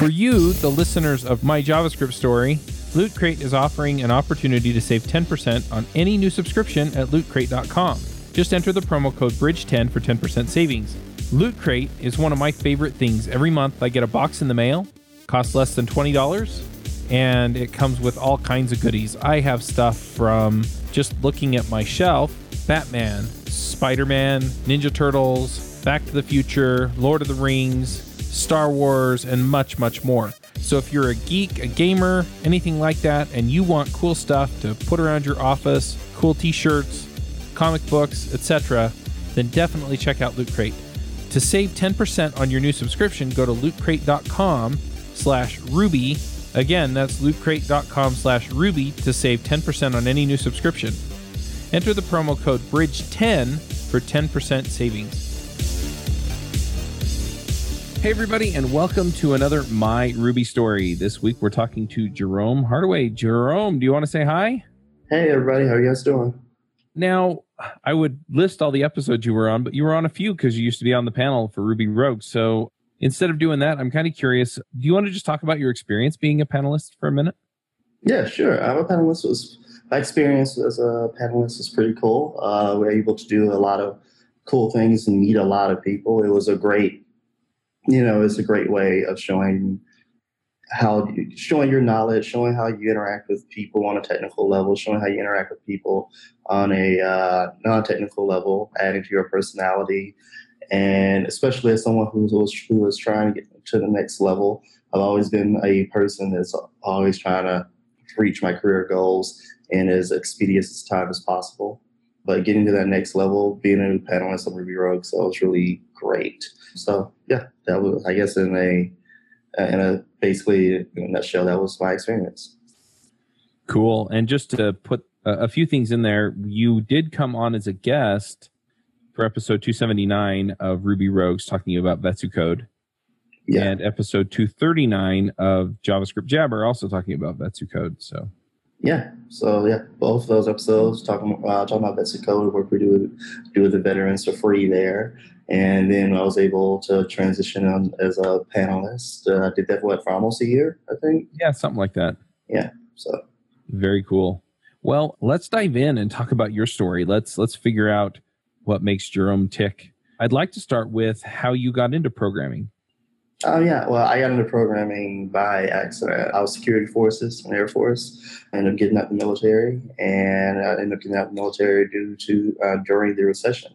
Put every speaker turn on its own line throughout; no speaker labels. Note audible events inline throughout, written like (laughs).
For you, the listeners of my JavaScript story, Loot Crate is offering an opportunity to save 10% on any new subscription at lootcrate.com. Just enter the promo code BRIDGE10 for 10% savings. Loot Crate is one of my favorite things. Every month I get a box in the mail, costs less than $20, and it comes with all kinds of goodies. I have stuff from just looking at my shelf Batman, Spider Man, Ninja Turtles, Back to the Future, Lord of the Rings, Star Wars, and much, much more. So if you're a geek, a gamer, anything like that, and you want cool stuff to put around your office, cool t-shirts, comic books, etc., then definitely check out Loot Crate. To save 10% on your new subscription, go to lootcrate.com slash ruby. Again, that's lootcrate.com slash ruby to save 10% on any new subscription. Enter the promo code BRIDGE10 for 10% savings. Hey, everybody, and welcome to another My Ruby story. This week we're talking to Jerome Hardaway. Jerome, do you want to say hi?
Hey, everybody, how are you guys doing?
Now, I would list all the episodes you were on, but you were on a few because you used to be on the panel for Ruby Rogue. So instead of doing that, I'm kind of curious. Do you want to just talk about your experience being a panelist for a minute?
Yeah, sure. I'm a panelist. Was my experience as a panelist was pretty cool. Uh, we are able to do a lot of cool things and meet a lot of people. It was a great you know, is a great way of showing how you, showing your knowledge, showing how you interact with people on a technical level, showing how you interact with people on a uh, non-technical level, adding to your personality, and especially as someone who was who was trying to get to the next level, I've always been a person that's always trying to reach my career goals in as expeditious time as possible. But getting to that next level, being a panelist on Ruby Rogue, so it was really great. So yeah, that was I guess in a uh, in a basically in a nutshell, that was my experience.
Cool. And just to put a, few things in there, you did come on as a guest for episode 279 of Ruby Rogues talking about Vets Who Code. Yeah. And episode 239 of JavaScript Jabber also talking about Vets Who Code. So
yeah. So yeah, both of those episodes talking uh, talking about Vets Who Code, work we do do with the veterans for free there, and then I was able to transition on as a panelist. Uh, I did that what for almost a year, I think.
Yeah, something like that.
Yeah. So
very cool. Well, let's dive in and talk about your story. Let's let's figure out what makes Jerome tick. I'd like to start with how you got into programming.
Oh yeah, well, I got into programming by accident. I was security forces in Air Force. I ended up getting out the military, and I ended up getting out the military due to uh, during the recession.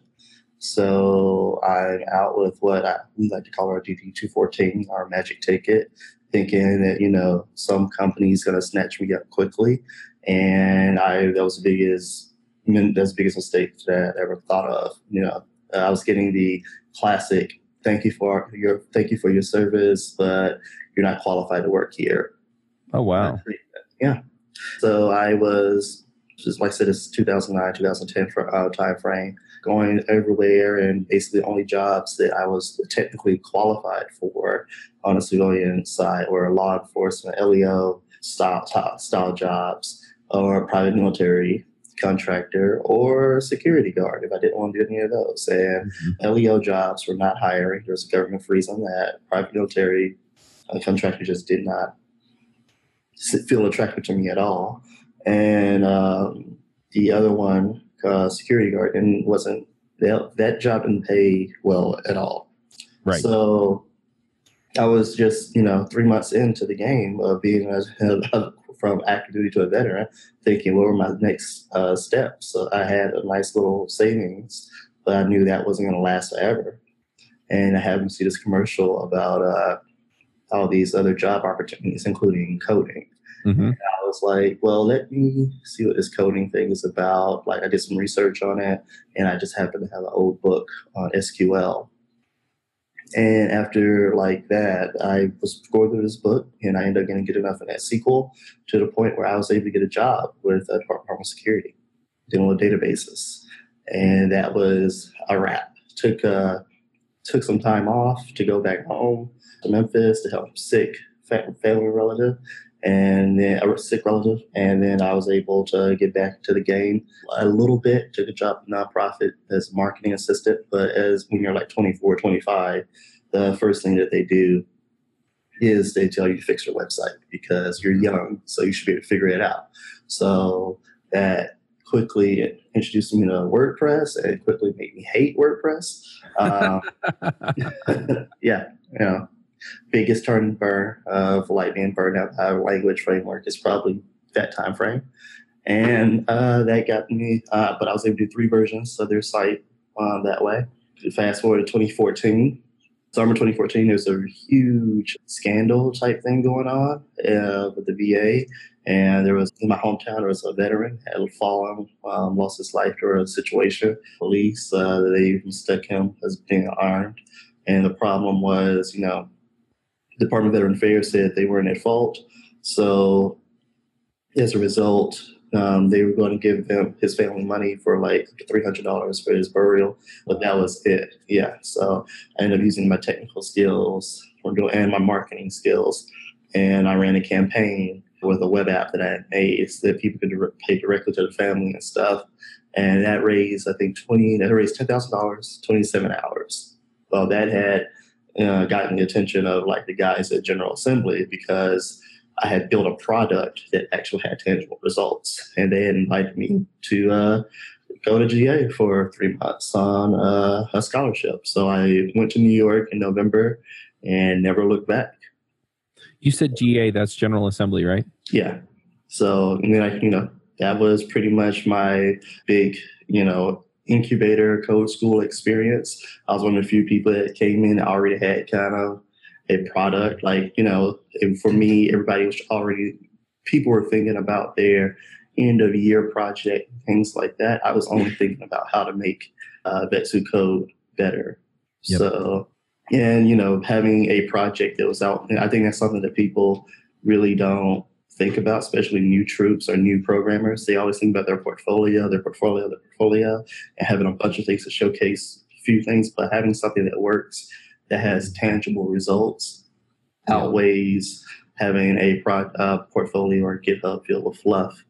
So I'm out with what I like to call our DD 214, our magic ticket, thinking that, you know, some company's going to snatch me up quickly. And I, that was the biggest, that's the biggest mistake that I ever thought of. You know, I was getting the classic, thank you for your, thank you for your service, but you're not qualified to work here.
Oh, wow.
Yeah. So I was, just like I said, it's 2009, 2010 for, uh, time frame going everywhere and basically only jobs that I was technically qualified for on a civilian side or law enforcement, LEO style, style jobs or private military contractor or security guard if I didn't want to do any of those. And mm-hmm. LEO jobs were not hiring. There was a government freeze on that. Private military uh, contractor just did not feel attractive to me at all. And um, the other one uh, security guard and wasn't that, that job didn't pay well at all.
Right.
So I was just you know three months into the game of being a, (laughs) from active duty to a veteran, thinking what were my next uh, steps. So I had a nice little savings, but I knew that wasn't going to last forever. And I happened to see this commercial about uh, all these other job opportunities, including coding. Mm-hmm. I was like, well, let me see what this coding thing is about. Like, I did some research on it, and I just happened to have an old book on SQL. And after like that, I was going through this book, and I ended up getting good enough in that SQL to the point where I was able to get a job with uh, Department of Security, dealing with databases, and that was a wrap. Took uh, took some time off to go back home to Memphis to help sick family relative, and then a sick relative, and then I was able to get back to the game a little bit. Took a job in nonprofit as marketing assistant, but as when you're like 24, 25, the first thing that they do is they tell you to fix your website because you're young, so you should be able to figure it out. So that quickly introduced me to WordPress and quickly made me hate WordPress. Um, (laughs) yeah, you know, biggest turn burn of like being burned out by language framework is probably that time frame. And uh, that got me, uh, but I was able to do three versions of their site um, that way. Fast forward to 2014, summer 2014, there was a huge scandal type thing going on uh, with the VA. And there was in my hometown, there was a veteran had fallen, um, lost his life during a situation. Police, uh, they even stuck him as being armed. And the problem was, you know, Department of Veteran Affairs said they weren't at fault. So as a result, um, they were going to give him his family money for like three hundred dollars for his burial, but that was it. Yeah, so I ended up using my technical skills and my marketing skills, and I ran a campaign with a web app that I made so that people could pay directly to the family and stuff, and that raised I think twenty that raised ten thousand dollars, twenty seven hours. Well, that had uh, gotten the attention of like the guys at General Assembly because I had built a product that actually had tangible results, and they had invited me to uh, go to GA for three months on uh, a scholarship. So I went to New York in November and never looked back.
You said GA, that's General Assembly, right?
Yeah. So and then I, you know, that was pretty much my big, you know, incubator code school experience. I was one of the few people that came in that already had kind of a product. Like, you know, for me, everybody was already, people were thinking about their end of year project, things like that. I was only thinking about how to make uh, Vets Who Code better. Yep. So, and, you know, having a project that was out, I think that's something that people really don't think about, especially new troops or new programmers. They always think about their portfolio, their portfolio, their portfolio, and having a bunch of things to showcase a few things, but having something that works that has tangible results outweighs having a pro- uh, portfolio or GitHub filled with fluff.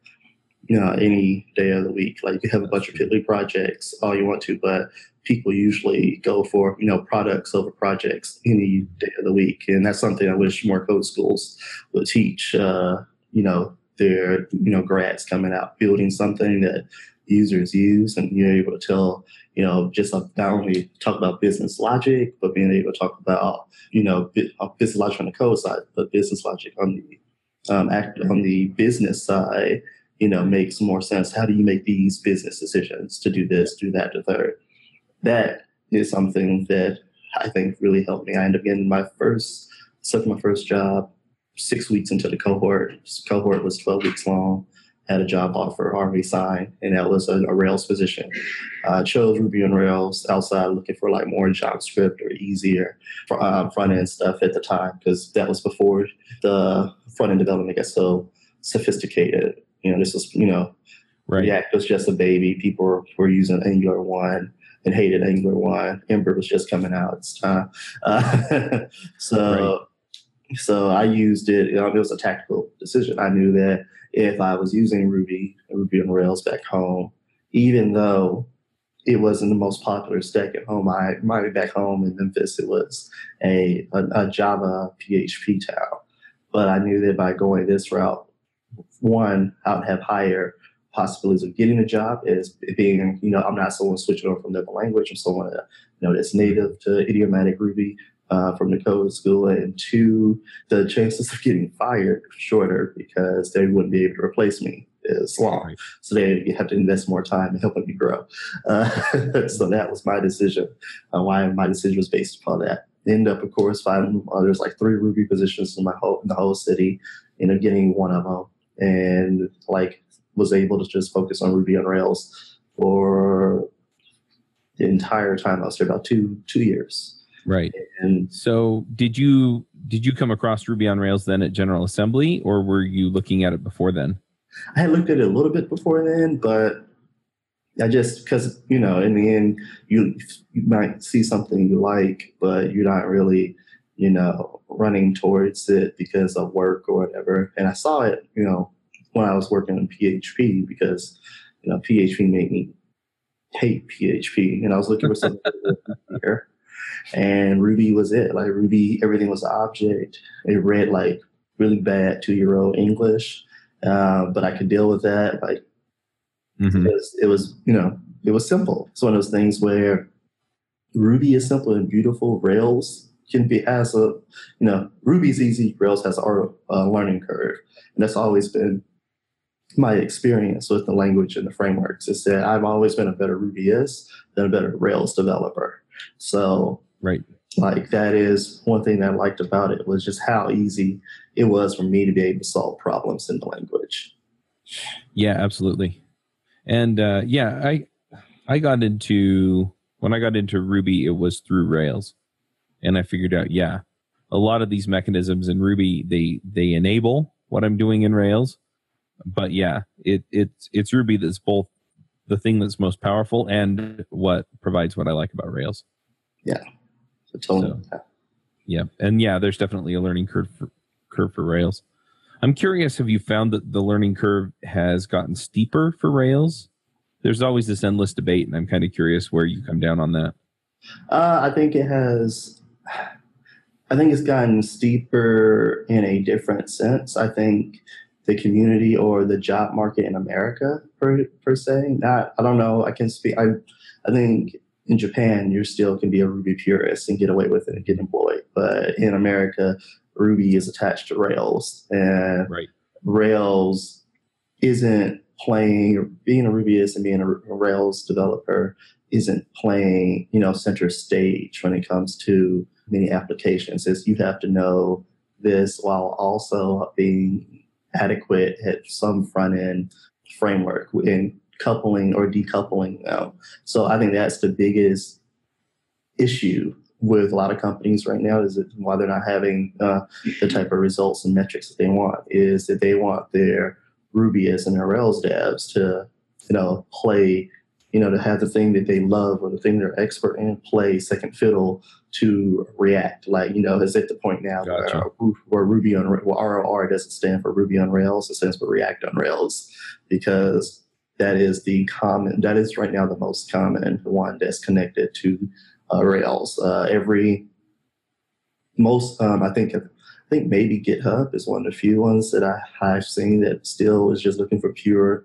You know, any day of the week, like you have a bunch of piddly projects, all you want to, but people usually go for you know products over projects any day of the week, and that's something I wish more code schools would teach. Uh, you know, their you know grads coming out building something that users use, and you're able to tell you know, just not only talk about business logic, but being able to talk about, you know, uh, business logic on the code side, but business logic on the um, act, on the business side, you know, makes more sense. How do you make these business decisions to do this, do that, to third? That is something that I think really helped me. I ended up getting my first, took my first job six weeks into the cohort. This cohort was 12 weeks long had a job offer already signed, and that was a, a Rails position. I chose Ruby on Rails outside looking for like more JavaScript or easier uh, front end stuff at the time because that was before the front end development got so sophisticated. You know, this was, you know, right. React was just a baby. People were, using Angular 1 and hated Angular 1. Ember was just coming out at this time. Uh, (laughs) so. So I used it. It was a tactical decision. I knew that if I was using Ruby, Ruby on Rails back home, even though it wasn't the most popular stack at home, I might be back home in Memphis, it was a, a, a Java PHP town. But I knew that by going this route, one, I would have higher possibilities of getting a job as being, you know, I'm not someone switching over from another language. I'm someone you know, that's native to idiomatic Ruby uh, from the code school, and two, the chances of getting fired shorter because they wouldn't be able to replace me as long. Right. So they have to invest more time in helping me grow. Uh, (laughs) so that was my decision. Uh, why my decision was based upon that. End up, of course, finding uh, there's like three Ruby positions in my whole in the whole city. Ended up getting one of them, and like was able to just focus on Ruby on Rails for the entire time I was there, about two two years.
Right. And so did you did you come across Ruby on Rails then at General Assembly or were you looking at it before then?
I had looked at it a little bit before then, but I just because you know in the end you you might see something you like, but you're not really you know running towards it because of work or whatever. And I saw it you know when I was working in PHP because you know PHP made me hate PHP, and I was looking for something here. And Ruby was it. Like Ruby, everything was an object. It read like really bad two year old English, uh, but I could deal with that. Like
Mhm.
because it was, you know, it was simple. It's one of those things where Ruby is simple and beautiful. Rails can be has a, you know, Ruby's easy. Rails has a uh, learning curve, and that's always been my experience with the language and the frameworks. Is that I've always been a better Rubyist than a better Rails developer. So
Right.
like that is one thing that I liked about it was just how easy it was for me to be able to solve problems in the language.
Yeah, absolutely. And uh, yeah, I I got into when I got into Ruby, it was through Rails, and I figured out yeah, a lot of these mechanisms in Ruby they they enable what I'm doing in Rails, but yeah, it it's it's Ruby that's both the thing that's most powerful and what provides what I like about Rails.
So totally.
Yeah, and yeah, there's definitely a learning curve for, curve for Rails. I'm curious, have you found that the learning curve has gotten steeper for Rails? There's always this endless debate, and I'm kind of curious where you come down on that.
Uh, I think it has. I think it's gotten steeper in a different sense. I think the community or the job market in America, per per se. Not, I don't know. I can speak. I, I think in Japan, you still can be a Ruby purist and get away with it and get employed. But in America, Ruby is attached to Rails, and
Right.
Rails isn't playing. Being a Rubyist and being a Rails developer isn't playing, you know, center stage when it comes to many applications. Is you have to know this while also being adequate at some front end framework in coupling or decoupling them. So I think that's the biggest issue with a lot of companies right now is why they're not having uh, the type of results and metrics that they want is that they want their Rubyist and their Rails devs to, you know, play, you know, to have the thing that they love or the thing they're expert in play second fiddle to React. Like, you know, is at the point now
Gotcha.
where, where Ruby on well, ROR doesn't stand for Ruby on Rails, it stands for React on Rails because that is the common, that is right now the most common one that's connected to uh, Rails. Uh, every most, um, I think, I think maybe GitHub is one of the few ones that I have seen that still is just looking for pure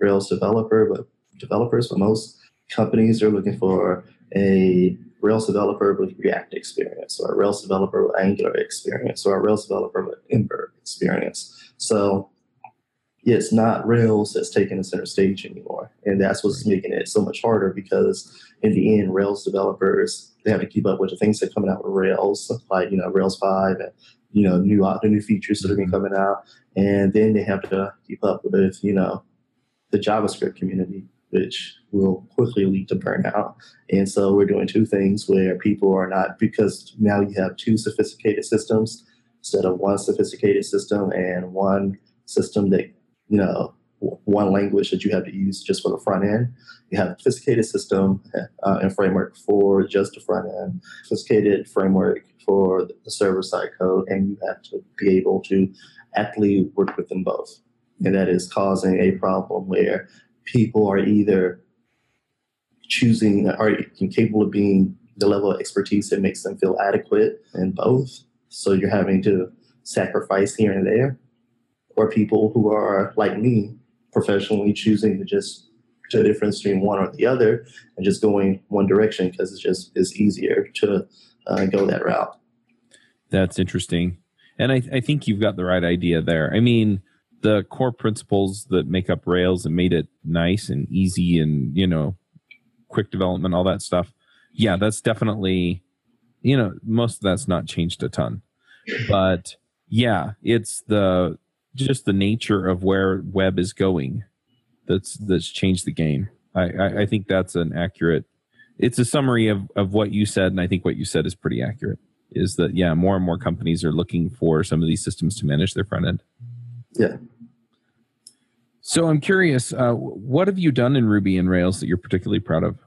Rails developer, but developers. But most companies are looking for a Rails developer with React experience, or a Rails developer with Angular experience, or a Rails developer with Ember experience. So yeah, it's not Rails that's taking the center stage anymore, and that's what's making it so much harder because in the end, Rails developers they have to keep up with the things that are coming out with Rails, like you know Rails five and you know new the new features that are be coming out, and then they have to keep up with you know the JavaScript community, which will quickly lead to burnout. And so we're doing two things where people are not because now you have two sophisticated systems instead of one sophisticated system and one system that you know one language that you have to use just for the front end. You have a sophisticated system uh, and framework for just the front end, sophisticated framework for the server side code, and you have to be able to actually work with them both. And that is causing a problem where people are either choosing are incapable of being the level of expertise that makes them feel adequate in both. So you're having to sacrifice here and there, or people who are like me, professionally choosing to just to difference between one or the other and just going one direction because it's just it's easier to uh, go that route.
That's interesting. And I, I think you've got the right idea there. I mean, the core principles that make up Rails and made it nice and easy and, you know, quick development, all that stuff. Yeah, that's definitely, you know, most of that's not changed a ton. But yeah, it's the just the nature of where web is going that's that's changed the game. I, I, I think that's an accurate it's a summary of, of what you said, and I think what you said is pretty accurate is that yeah, more and more companies are looking for some of these systems to manage their front end.
Yeah.
So I'm curious, uh, what have you done in Ruby and Rails that you're particularly proud of?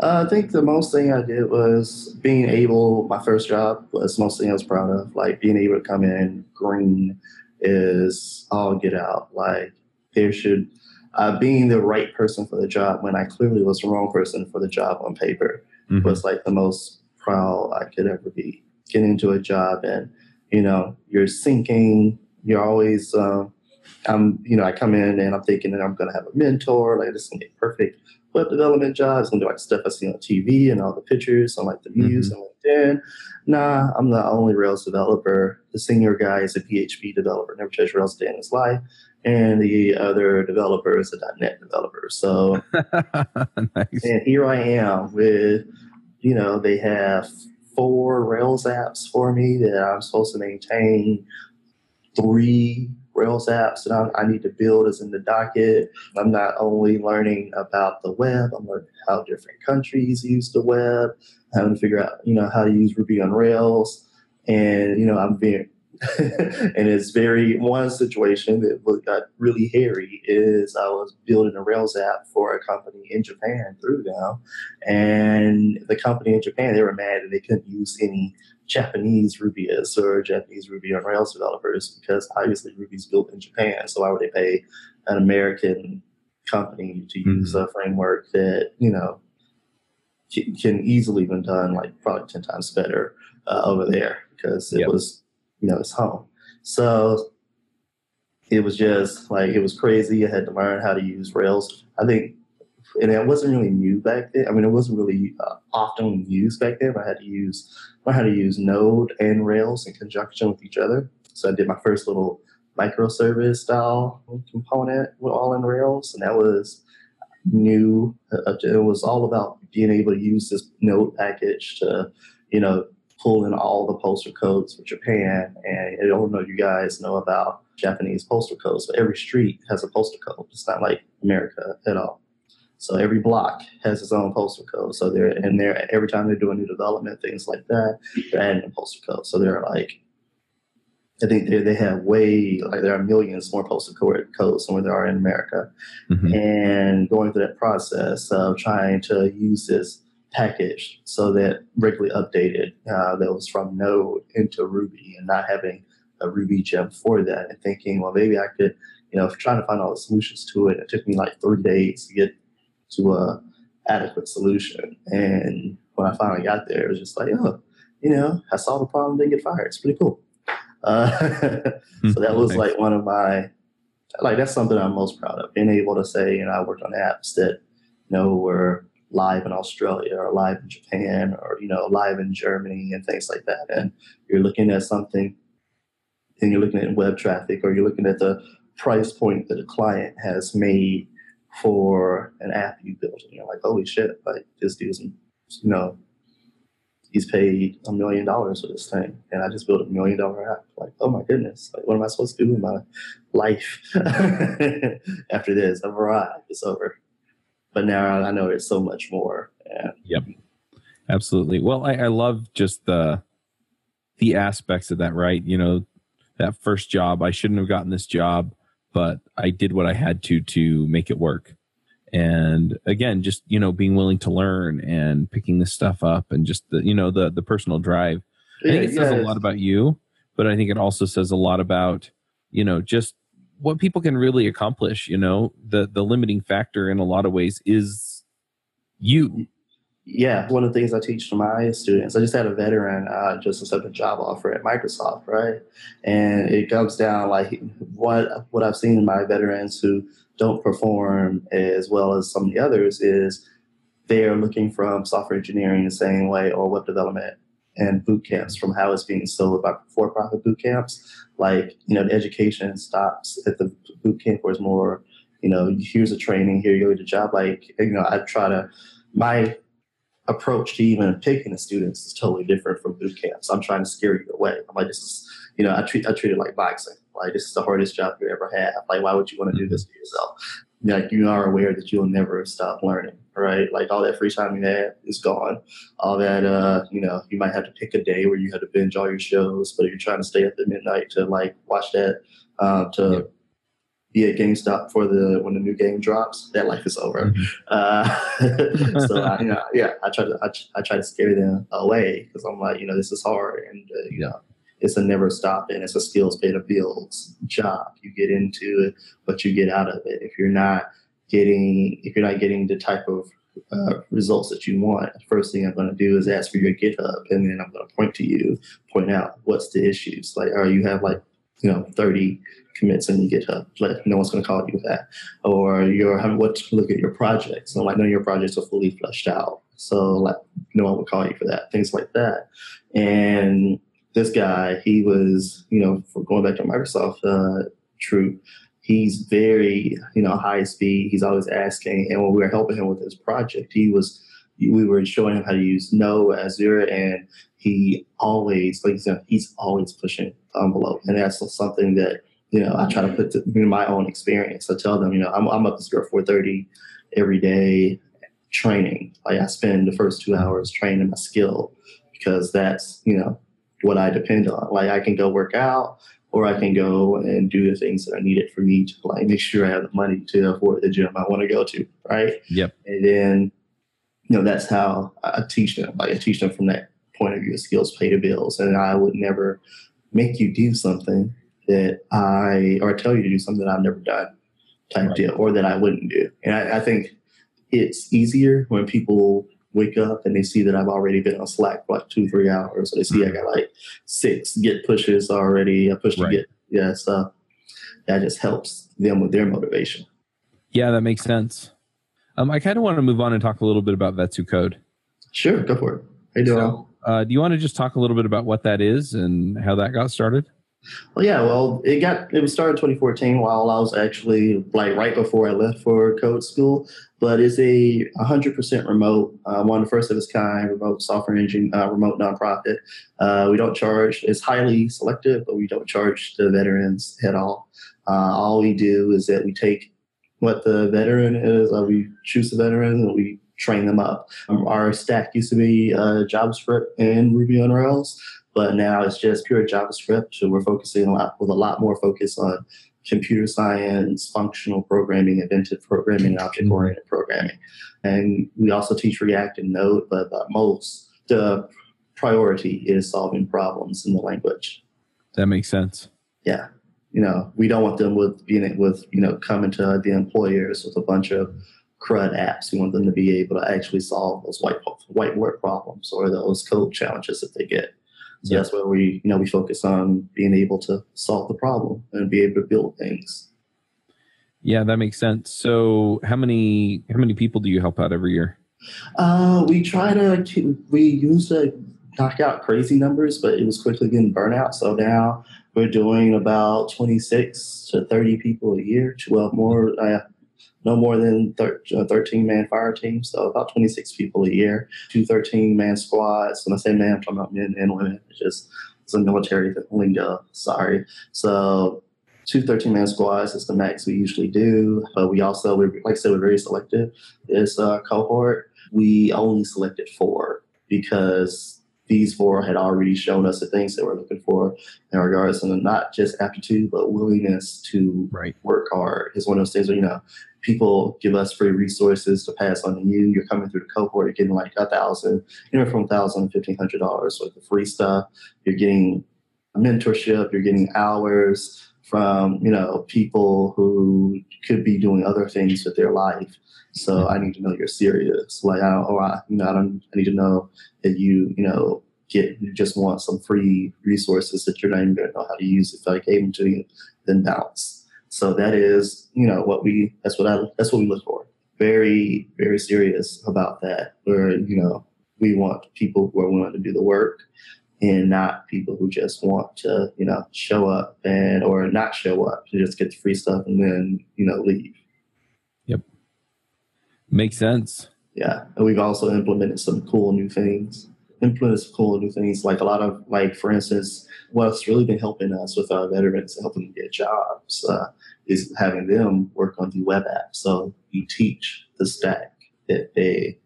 Uh, I think the most thing I did was being able. My first job was most thing I was proud of. Like being able to come in green is all get out. Like there should uh, being the right person for the job when I clearly was the wrong person for the job on paper
Mhm.
was like the most proud I could ever be. Getting into a job and, you know, you're sinking, you're always, um, I'm, you know, I come in and I'm thinking that I'm going to have a mentor, like this is going to be perfect web development job. It's going to be like stuff I see on TV and all the pictures on like the views mm-hmm. and LinkedIn. Nah, I'm the only Rails developer. The senior guy is a PHP developer, never touched Rails day in his life. And the other developer is a .NET developer. So, (laughs) nice. and here I am with, you know, they have four Rails apps for me that I'm supposed to maintain, three Rails apps that I, I, need to build is in the docket. I'm not only learning about the web, I'm learning how different countries use the web, having to figure out, you know, how to use Ruby on Rails. And, you know, I'm being, (laughs) and it's very, one situation that got really hairy is I was building a Rails app for a company in Japan through them. And the company in Japan, they were mad that they couldn't use any Japanese Rubyists or Japanese Ruby on Rails developers because obviously Ruby's built in Japan. So why would they pay an American company to use mm-hmm. a framework that you know can easily been done like probably ten times better uh, over there because it yep. was you know it's home. So it was just like it was crazy. I had to learn how to use Rails. I think and it wasn't really new back then. I mean, it wasn't really uh, often used back then. I had to use learn how to use Node and Rails in conjunction with each other. So I did my first little microservice style component with all in Rails, and that was new. Uh, it was all about being able to use this Node package to, you know, pull in all the postal codes for Japan. And I don't know if you guys know about Japanese postal codes, but every street has a postal code. It's not like America at all. So every block has its own postal code. So they're and they're every time they're doing new development, things like that, they're adding a postal code. So they're like I think they, they have way like there are millions more postal code codes than there are in America, mm-hmm. and going through that process of trying to use this package so that regularly updated uh, that was from Node into Ruby and not having a Ruby gem for that and thinking, well, maybe I could, you know, trying to find all the solutions to it. It took me like three days to get to a adequate solution. And when I finally got there, it was just like, oh, you know, I solved the problem, didn't get fired. It's pretty cool. Uh, (laughs) so that was like one of my, like that's something I'm most proud of. Being able to say, you know, I worked on apps that, you know, were live in Australia or live in Japan or, you know, live in Germany and things like that. And you're looking at something and you're looking at web traffic or you're looking at the price point that a client has made for an app you built. And you're like, holy shit, like this dude's, you know, he's paid a million dollars for this thing. And I just built a million dollar app. Like, oh my goodness, like what am I supposed to do in my life (laughs) after this? I've arrived, it's over. But now I know there's so much more. And,
yep. Absolutely. Well, I, I love just the the aspects of that, right? You know, that first job, I shouldn't have gotten this job but I did what I had to to make it work. And again, just you know, being willing to learn and picking this stuff up, and just the you know the the personal drive. I think it says a lot about you, but I think it also says a lot about you know just what people can really accomplish. You know, the the limiting factor in a lot of ways is you
yeah, one of the things I teach to my students, I just had a veteran uh, just accept a job offer at Microsoft, right? And it comes down like what what I've seen in my veterans who don't perform as well as some of the others is they're looking from software engineering the same way or web development and boot camps from how it's being sold by for-profit boot camps. Like, you know, the education stops at the boot camp where it's more, you know, here's a training, here you go to job. Like, you know, I try to, my approach to even picking the students is totally different from boot camps. I'm trying to scare you away. I'm like, this is, you know, I treat I treat it like boxing. Like this is the hardest job you ever have. Like, why would you want to do this for yourself? Like you are aware that you'll never stop learning, right? Like all that free time you have is gone. All that, uh, you know, you might have to pick a day where you have to binge all your shows, but you're trying to stay up at midnight to like watch that, uh, to be at GameStop for the when the new game drops. That life is over. Mm-hmm. Uh, (laughs) so I, you know, yeah, I try to I, I try to scare them away because I'm like, you know, this is hard, and uh, you know, it's a never stopping. it's a skills pay the bills job. You get into it, but you get out of it. If you're not getting if you're not getting the type of uh, results that you want, first thing I'm going to do is ask for your GitHub, and then I'm going to point to you, point out what's the issues. Like, or you have like, you know, 30 commits in your GitHub. Like, no one's going to call you that. Or you're having what look at your projects. And like, none of your projects are fully fleshed out. So like, no one will call you for that. Things like that. And this guy, he was, you know, for going back to Microsoft uh, Troop, he's very, you know, high speed. He's always asking. And when we were helping him with his project, he was, we were showing him how to use Node, Azure, and he always, like you said, he's always pushing envelope. And that's something that, you know, I try to put to, in my own experience. I tell them, you know, I'm, I'm up to 430 every day training. Like I spend the first two hours training my skill because that's, you know, what I depend on. Like I can go work out or I can go and do the things that are needed for me to like make sure I have the money to afford the gym I want to go to. Right.
Yep.
And then, you know, that's how I teach them. Like I teach them from that point of view, skills pay the bills. And I would never make you do something that I, or tell you to do something that I've never done type right. deal, or that I wouldn't do. And I, I think it's easier when people wake up and they see that I've already been on Slack for like two, three hours. So they see mm-hmm. I got like six Git pushes already. I pushed right. to Git. Yeah, so that just helps them with their motivation.
Yeah, that makes sense. Um, I kind of want to move on and talk a little bit about Vets Who Code.
Sure, go for it. How you doing? So,
uh, do you want to just talk a little bit about what that is and how that got started?
Well, yeah. Well, it got it was started 2014 while I was actually like right before I left for code school. But it's a 100% remote, uh, one of the first of its kind, remote software engine, uh, remote nonprofit. Uh, we don't charge. It's highly selective, but we don't charge the veterans at all. Uh, all we do is that we take what the veteran is. Uh, we choose the veteran and we train them up. Um, our stack used to be uh, JavaScript and Ruby on Rails but now it's just pure JavaScript. So we're focusing a lot with a lot more focus on computer science, functional programming, inventive programming, object-oriented mm-hmm. programming. And we also teach React and Node, but, but most the priority is solving problems in the language.
That makes sense.
Yeah. You know, we don't want them with being with, you know, coming to the employers with a bunch of CRUD apps. We want them to be able to actually solve those white white work problems or those code challenges that they get. So yeah. that's where we, you know, we focus on being able to solve the problem and be able to build things.
Yeah, that makes sense. So, how many how many people do you help out every year?
Uh, we try to we used to knock out crazy numbers, but it was quickly getting burnout. So now we're doing about twenty six to thirty people a year. Well, more. Uh, no more than 13 man fire team, so about 26 people a year, two 13 man squads. When I say man, I'm talking about men and women. It's just it's a military lingo. Sorry. So two 13 man squads is the max we usually do, but we also, we, like I said, we're very selective. This uh, cohort, we only selected four because these four had already shown us the things that we're looking for in regards to not just aptitude, but willingness to
right.
work hard. It's one of those things where, you know, people give us free resources to pass on to you. You're coming through the cohort, you're getting like a thousand, you know, from a thousand to fifteen hundred dollars worth of free stuff. You're getting mentorship, you're getting hours from, you know, people who could be doing other things with their life. So I need to know you're serious. Like I or I, you know, I don't. I need to know that you, you know, get you just want some free resources that you're not even going to know how to use. If I gave them to you, then bounce. So that is, you know, what we. That's what I. That's what we look for. Very, very serious about that. Where you know we want people who are willing to do the work and not people who just want to, you know, show up and or not show up to just get the free stuff and then, you know, leave.
Makes sense.
Yeah. And we've also implemented some cool new things. Implemented some cool new things, like a lot of, like, for instance, what's really been helping us with our veterans, helping them get jobs, uh, is having them work on the web app. So you teach the stack that they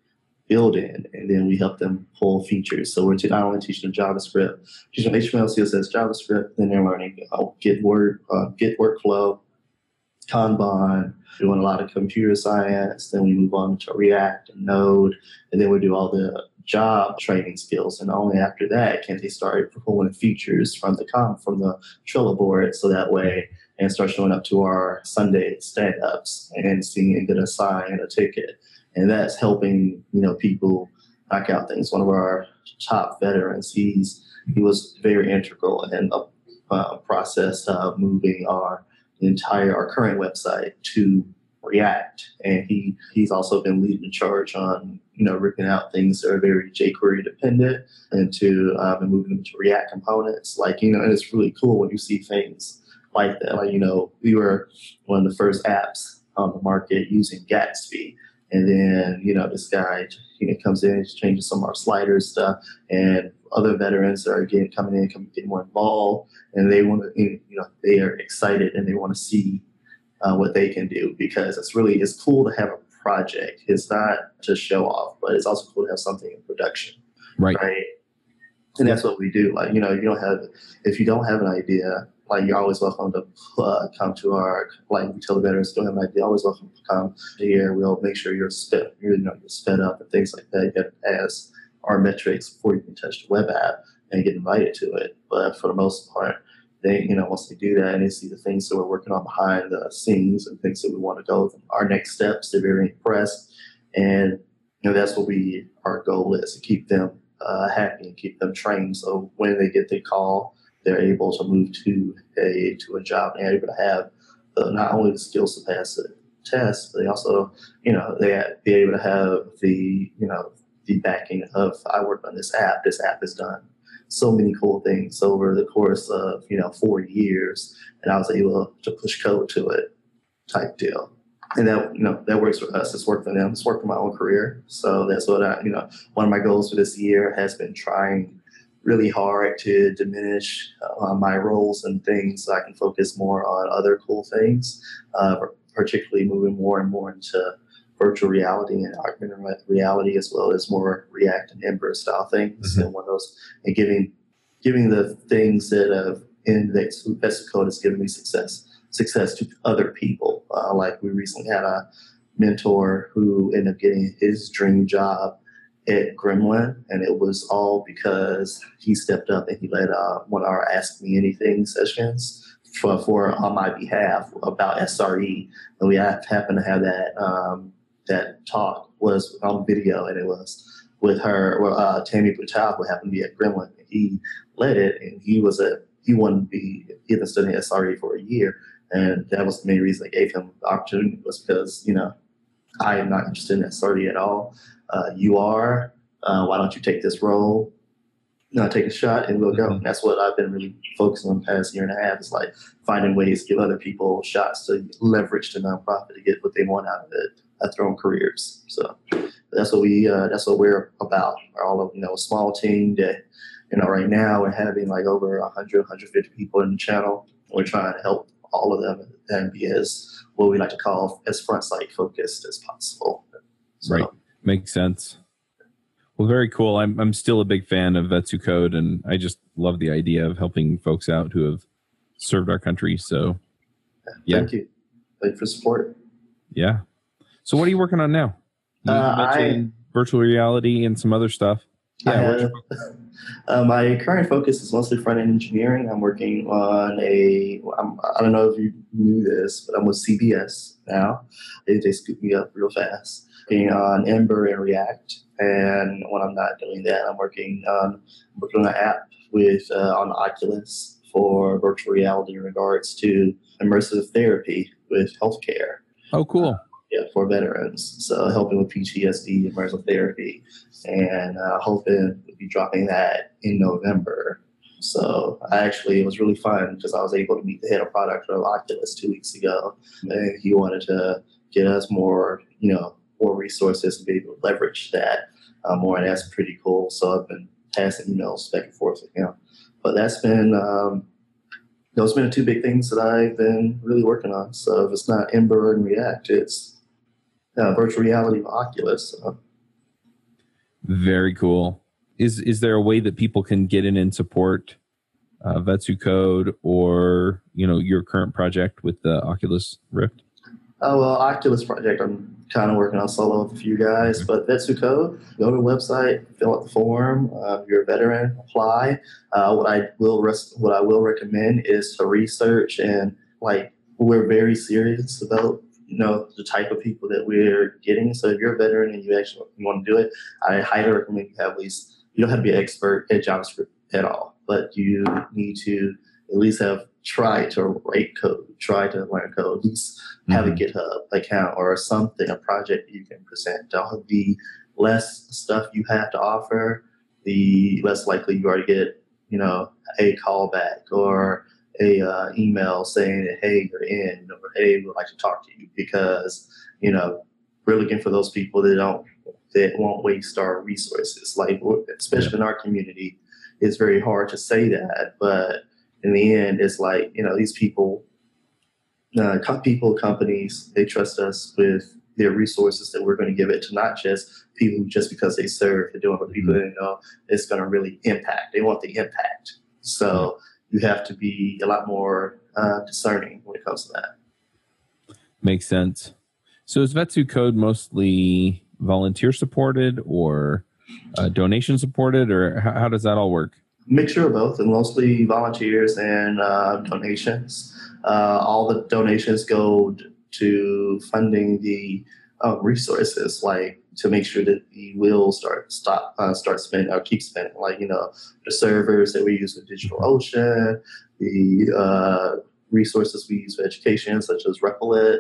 build in, and then we help them pull features. So we're not only teaching them JavaScript, teaching them HTML, CSS, JavaScript, then they're learning uh, Git work, uh, Git workflow, Kanban, doing a lot of computer science. Then we move on to React and Node, and then we do all the job training skills. And only after that can they start pulling features from the com from the Trello board, so that way and start showing up to our Sunday stand-ups and seeing and get a sign and a ticket and that's helping you know people knock out things. One of our top veterans, he's he was very integral in the uh, process of moving our entire our current website to React, and he he's also been leading the charge on you know ripping out things that are very jQuery dependent into um, and moving them to React components. Like you know, and it's really cool when you see things like that. Like you know, we were one of the first apps on the market using Gatsby, and then you know this guy you know, comes in, and changes some of our sliders stuff, and other veterans are getting coming in, coming, getting more involved, and they want to you know they are excited and they want to see uh, what they can do because it's really it's cool to have a project. It's not just show off, but it's also cool to have something in production.
Right.
Right. And that's what we do. Like, you know, you don't have, if you don't have an idea, like you're always welcome to uh, come to our, like we tell veterans, don't have an idea, always welcome to come here. We'll make sure you're spit you know, you're sped up and things like that. You get as our metrics before you can touch the web app and get invited to it. But for the most part, they, you know, once they do that and they see the things that we're working on behind the scenes and things that we want to go, our next steps, they're very impressed. And, you know, that's what we, our goal is to keep them uh, happy and keep them trained. So when they get the call, they're able to move to a, to a job and able to have the, not only the skills to pass the test, but they also, you know, they be able to have the, you know, the backing of, I worked on this app, this app is done so many cool things over the course of you know four years, and I was able to push code to it, type deal. And that you know that works for us. It's worked for them. It's worked for my own career. So that's what I you know one of my goals for this year has been trying really hard to diminish uh, my roles and things so I can focus more on other cool things, uh, particularly moving more and more into virtual reality and augmented reality as well as more React and Ember style things. Mm-hmm. And one of those and giving giving the things that have in that best code has given me success success to other people. Uh, like we recently had a mentor who ended up getting his dream job at Gremlin, and it was all because he stepped up and he led uh, one of our Ask Me Anything sessions for, for on my behalf about SRE, and we happened to have that um, that talk was on video, and it was with her, well, uh, Tammy Butow, who happened to be at Gremlin. He led it, and he was a he wanted to be he had been studying SRE for a year, and that was the main reason I gave him the opportunity was because you know I am not interested in SRE at all. Uh, you are. Uh, why don't you take this role? You know, take a shot and we'll go. Mm-hmm. That's what I've been really focusing on the past year and a half is like finding ways to give other people shots to leverage the nonprofit to get what they want out of it at their own careers. So that's what we uh, that's what we're about. We're all of you know a small team that you know right now we're having like over 100 150 people in the channel. We're trying to help all of them and be as what we like to call as front sight focused as possible.
So, right, makes sense. Well, very cool. I'm I'm still a big fan of Vets Who Code, and I just love the idea of helping folks out who have served our country. So,
yeah. Thank you. Thank you for support.
Yeah, so what are you working on now?
Uh, I,
virtual reality and some other stuff.
Yeah. Uh, my current focus is mostly front end engineering. I'm working on a. I'm, I don't know if you knew this, but I'm with CBS now. They, they scoop me up real fast. Working on Ember and React, and when I'm not doing that, I'm working on working on an app with uh, on Oculus for virtual reality in regards to immersive therapy with healthcare.
Oh, cool
yeah, for veterans. So helping with PTSD, immersive therapy, and uh, hoping to be dropping that in November. So I actually it was really fun because I was able to meet the head of product of Oculus two weeks ago, and he wanted to get us more, you know, more resources to be able to leverage that uh, more, and that's pretty cool. So I've been passing emails back and forth with him. But that's been um, those have been the two big things that I've been really working on. So if it's not Ember and React, it's uh, virtual reality Oculus. So.
Very cool. Is is there a way that people can get in and support uh, Vets Who Code or you know your current project with the Oculus Rift?
Oh well, Oculus project. I'm kind of working on solo with a few guys, but Vets Who Code. Go to the website, fill out the form. Uh, if you're a veteran, apply. Uh, what I will res- what I will recommend is to research and like we're very serious about you know the type of people that we're getting. So if you're a veteran and you actually want to do it, I highly recommend you have at least you don't have to be an expert at JavaScript at all, but you need to at least have tried to write code, try to learn code, at least have
Mhm.
a GitHub account or something, a project you can present. The less stuff you have to offer, the less likely you are to get, you know, a callback or a uh, email saying that hey you're in or hey we'd like to talk to you because you know we're looking for those people that don't that won't waste our resources. Like especially in our community it's very hard to say that but in the end it's like you know these people uh, people companies they trust us with their resources that we're going to give it to not just people just because they serve they're doing but people that know it's going to really impact. They want the impact. So you have to be a lot more uh, discerning when it comes to that.
Makes sense. So is Vets Who Code mostly volunteer supported or uh, donation supported, or how, how does that all work?
Mixture of both, and mostly volunteers and uh, donations. Uh, all the donations go to funding the uh, resources, like to make sure that the will start stop uh, start spending or keep spending, like you know the servers that we use with DigitalOcean, the uh, resources we use for education, such as Replit.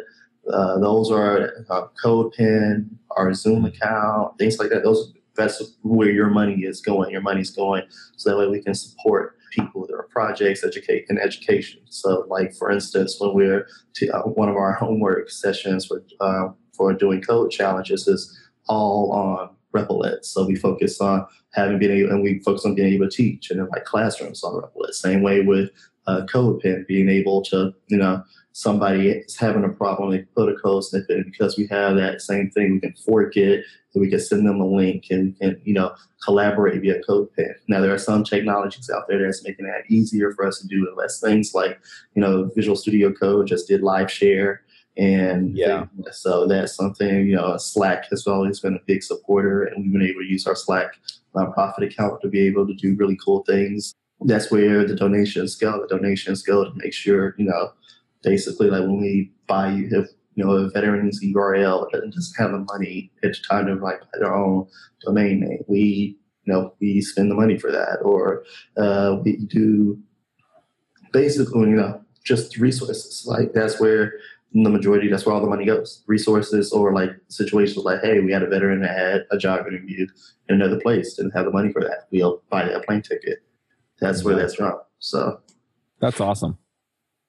Uh, those are uh, CodePen, our Zoom account, things like that. Those that's where your money is going. Your money's going, so that way we can support people with our projects, educate in education. So, like for instance, when we're to, uh, one of our homework sessions for uh, for doing code challenges is all on Replit. So we focus on having been able, and we focus on being able to teach, and then like classrooms on Replit. Same way with uh, CodePen, being able to, you know, somebody is having a problem, they put a code snippet, and because we have that same thing, we can fork it, and we can send them a link, and can, you know, collaborate via CodePen. Now there are some technologies out there that's making that easier for us to do less things like, you know, Visual Studio Code just did live share. And
Yeah.
so that's something, you know, Slack has always been a big supporter, and we've been able to use our Slack nonprofit account to be able to do really cool things. That's where the donations go. The donations go to make sure, you know, basically like when we buy you, if you know, a veteran's URL that doesn't have the money at the time to like buy their own domain name, we, you know, we spend the money for that, or uh, we do basically, you know, just resources. Like that's where the majority, that's where all the money goes. Resources or like situations like, hey, we had a veteran that had a job interview in another place, didn't have the money for that. We'll buy that plane ticket. That's where that's from. So,
That's awesome.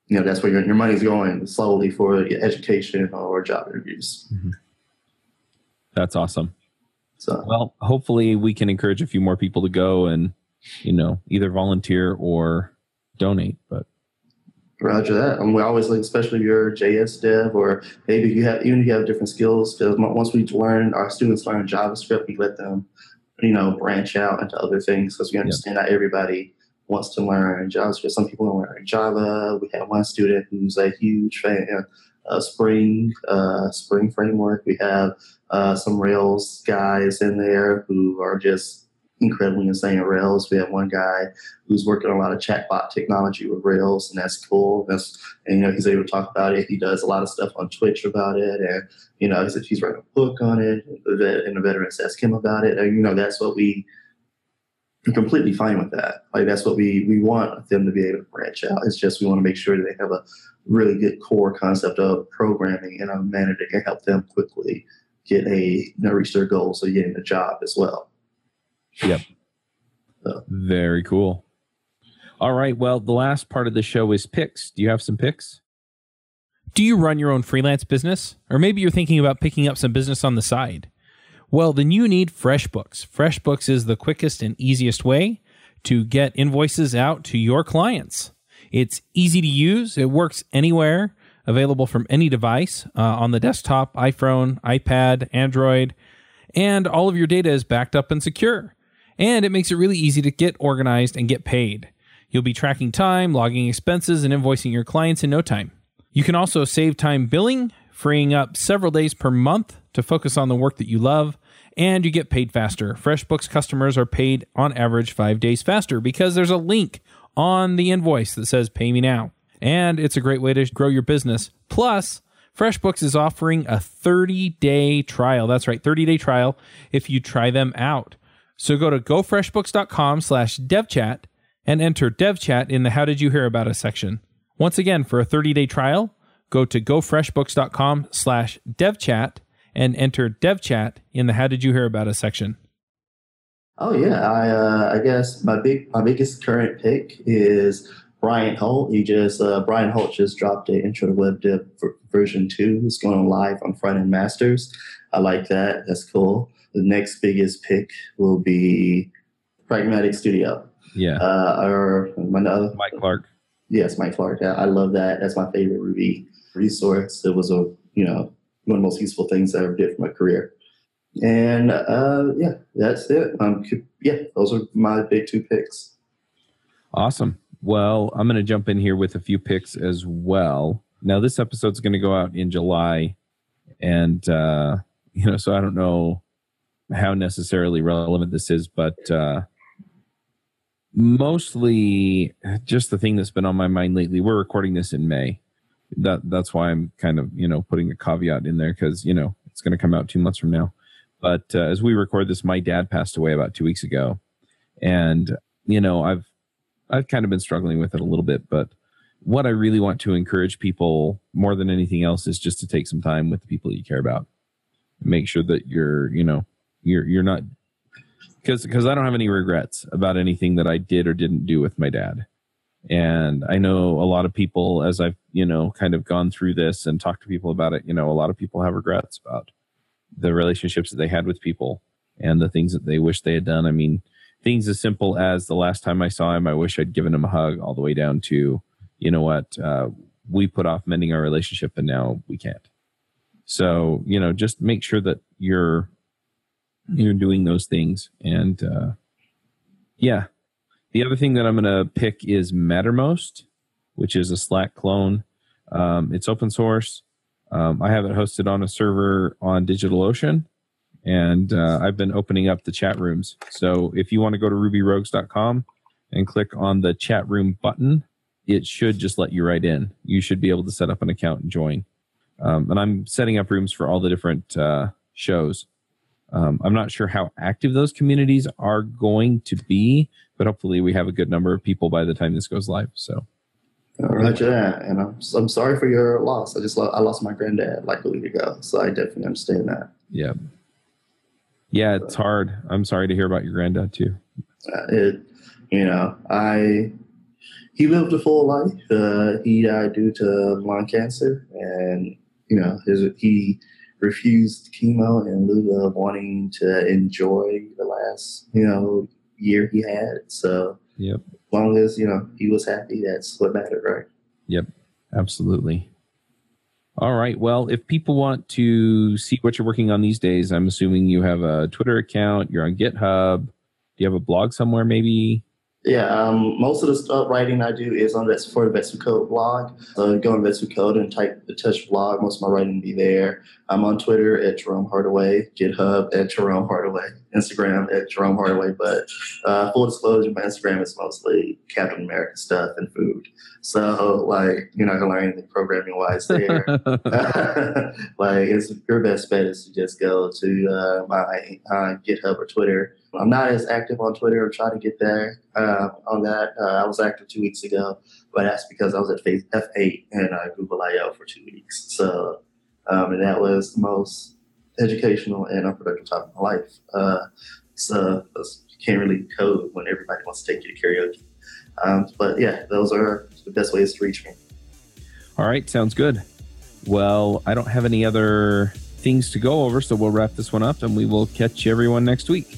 you know, that's where your, your money's going slowly for your education or job interviews. Mm-hmm.
That's awesome.
So,
Well, hopefully we can encourage a few more people to go and, you know, either volunteer or donate. But
Roger that. And we always like, especially if you're a JS dev, or maybe you have even if you have different skills. Because once we learn, our students learn JavaScript, we let them, you know, branch out into other things because we understand not everybody wants to learn JavaScript. Some people want to learn Java. We have one student who's a huge fan of Spring, uh, Spring framework. We have uh, some Rails guys in there who are just incredibly insane at Rails. We have one guy who's working on a lot of chatbot technology with Rails, and that's cool. That's and you know he's able to talk about it. He does a lot of stuff on Twitch about it, and you know he's, he's writing a book on it. And the, veterans ask him about it, and you know that's what we. are completely fine with that. Like that's what we we want them to be able to branch out. It's just we want to make sure that they have a really good core concept of programming in a manner that can help them quickly get a you know, reach their goals of getting a job as well.
Very cool. All right. Well, the last part of the show is picks. Do you have some picks?
Do you run your own freelance business? Or maybe you're thinking about picking up some business on the side? Well, then you need FreshBooks. FreshBooks is the quickest and easiest way to get invoices out to your clients. It's easy to use, it works anywhere, available from any device uh, on the desktop, iPhone, iPad, Android, and all of your data is backed up and secure. And it makes it really easy to get organized and get paid. You'll be tracking time, logging expenses, and invoicing your clients in no time. You can also save time billing, freeing up several days per month to focus on the work that you love, and you get paid faster. FreshBooks customers are paid on average five days faster because there's a link on the invoice that says pay me now. And it's a great way to grow your business. Plus, FreshBooks is offering a 30 day trial. That's right, 30 day trial if you try them out. So go to gofreshbooks.com slash devchat and enter devchat in the How Did You Hear About Us section. Once again, for a 30 day trial, go to gofreshbooks.com slash devchat and enter devchat in the How Did You Hear About Us section.
Oh yeah, I uh, I guess my big my biggest current pick is Brian Holt. He just uh, Brian Holt just dropped the intro to web dev version two. It's going live on end masters. I like that. That's cool. The next biggest pick will be Pragmatic Studio.
Yeah.
Uh, or my other
Mike Clark.
Yes, Mike Clark. Yeah, I love that. That's my favorite Ruby resource. It was a you know one of the most useful things I ever did for my career. And uh, yeah, that's it. Um, yeah, those are my big two picks.
Awesome. Well, I'm going to jump in here with a few picks as well. Now, this episode's going to go out in July, and uh, you know, so I don't know how necessarily relevant this is, but uh, mostly just the thing that's been on my mind lately. We're recording this in May. That that's why I'm kind of you know putting a caveat in there because you know it's going to come out two months from now. But uh, as we record this, my dad passed away about two weeks ago, and you know I've I've kind of been struggling with it a little bit. But what I really want to encourage people more than anything else is just to take some time with the people you care about. Make sure that you're you know you're you're not because because I don't have any regrets about anything that I did or didn't do with my dad. And I know a lot of people, as I've you know kind of gone through this and talked to people about it, you know, a lot of people have regrets about the relationships that they had with people and the things that they wish they had done. I mean, things as simple as the last time I saw him, I wish I'd given him a hug, all the way down to, you know what, uh, we put off mending our relationship and now we can't. So, you know, just make sure that you're you're doing those things. And uh, yeah, the other thing that I'm going to pick is Mattermost, which is a Slack clone. Um, it's open source. Um, I have it hosted on a server on DigitalOcean, and uh, I've been opening up the chat rooms. So if you want to go to rubyrogues.com and click on the chat room button, it should just let you right in. You should be able to set up an account and join. Um, and I'm setting up rooms for all the different uh, shows. Um, I'm not sure how active those communities are going to be, but hopefully we have a good number of people by the time this goes live. So.
That, and I'm I'm sorry for your loss. I just lo- I lost my granddad like a week ago, so I definitely understand that.
Yeah, yeah, it's hard. I'm sorry to hear about your granddad too.
Uh, it, you know, I he lived a full life. Uh, he died due to lung cancer, and you know, his he refused chemo in lieu of wanting to enjoy the last you know year he had. So
Yep.
As long as, you know, he was happy, that's what mattered, right?
Yep. Absolutely. All right. Well, if people want to see what you're working on these days, I'm assuming you have a Twitter account, you're on GitHub. Do you have a blog somewhere maybe?
Yeah, um, most of the stuff writing I do is on that for the Vets Code blog. So go on Vets Code and type the touch blog. Most of my writing will be there. I'm on Twitter at Jerome Hardaway, GitHub at Jerome Hardaway, Instagram at Jerome Hardaway. But uh, full disclosure, my Instagram is mostly Captain America stuff and food. So like you're not gonna learn anything programming wise there. (laughs) (laughs) like it's your best bet is to just go to uh, my uh, GitHub or Twitter I'm not as active on Twitter. I'm trying to get there uh, on that. Uh, I was active two weeks ago, but that's because I was at F8 and uh, Google I/O for two weeks. So, um, and that was the most educational and unproductive time of my life. Uh, so you can't really code when everybody wants to take you to karaoke. Um, but yeah, those are the best ways to reach me.
All right, sounds good. Well, I don't have any other things to go over, so we'll wrap this one up and we will catch everyone next week.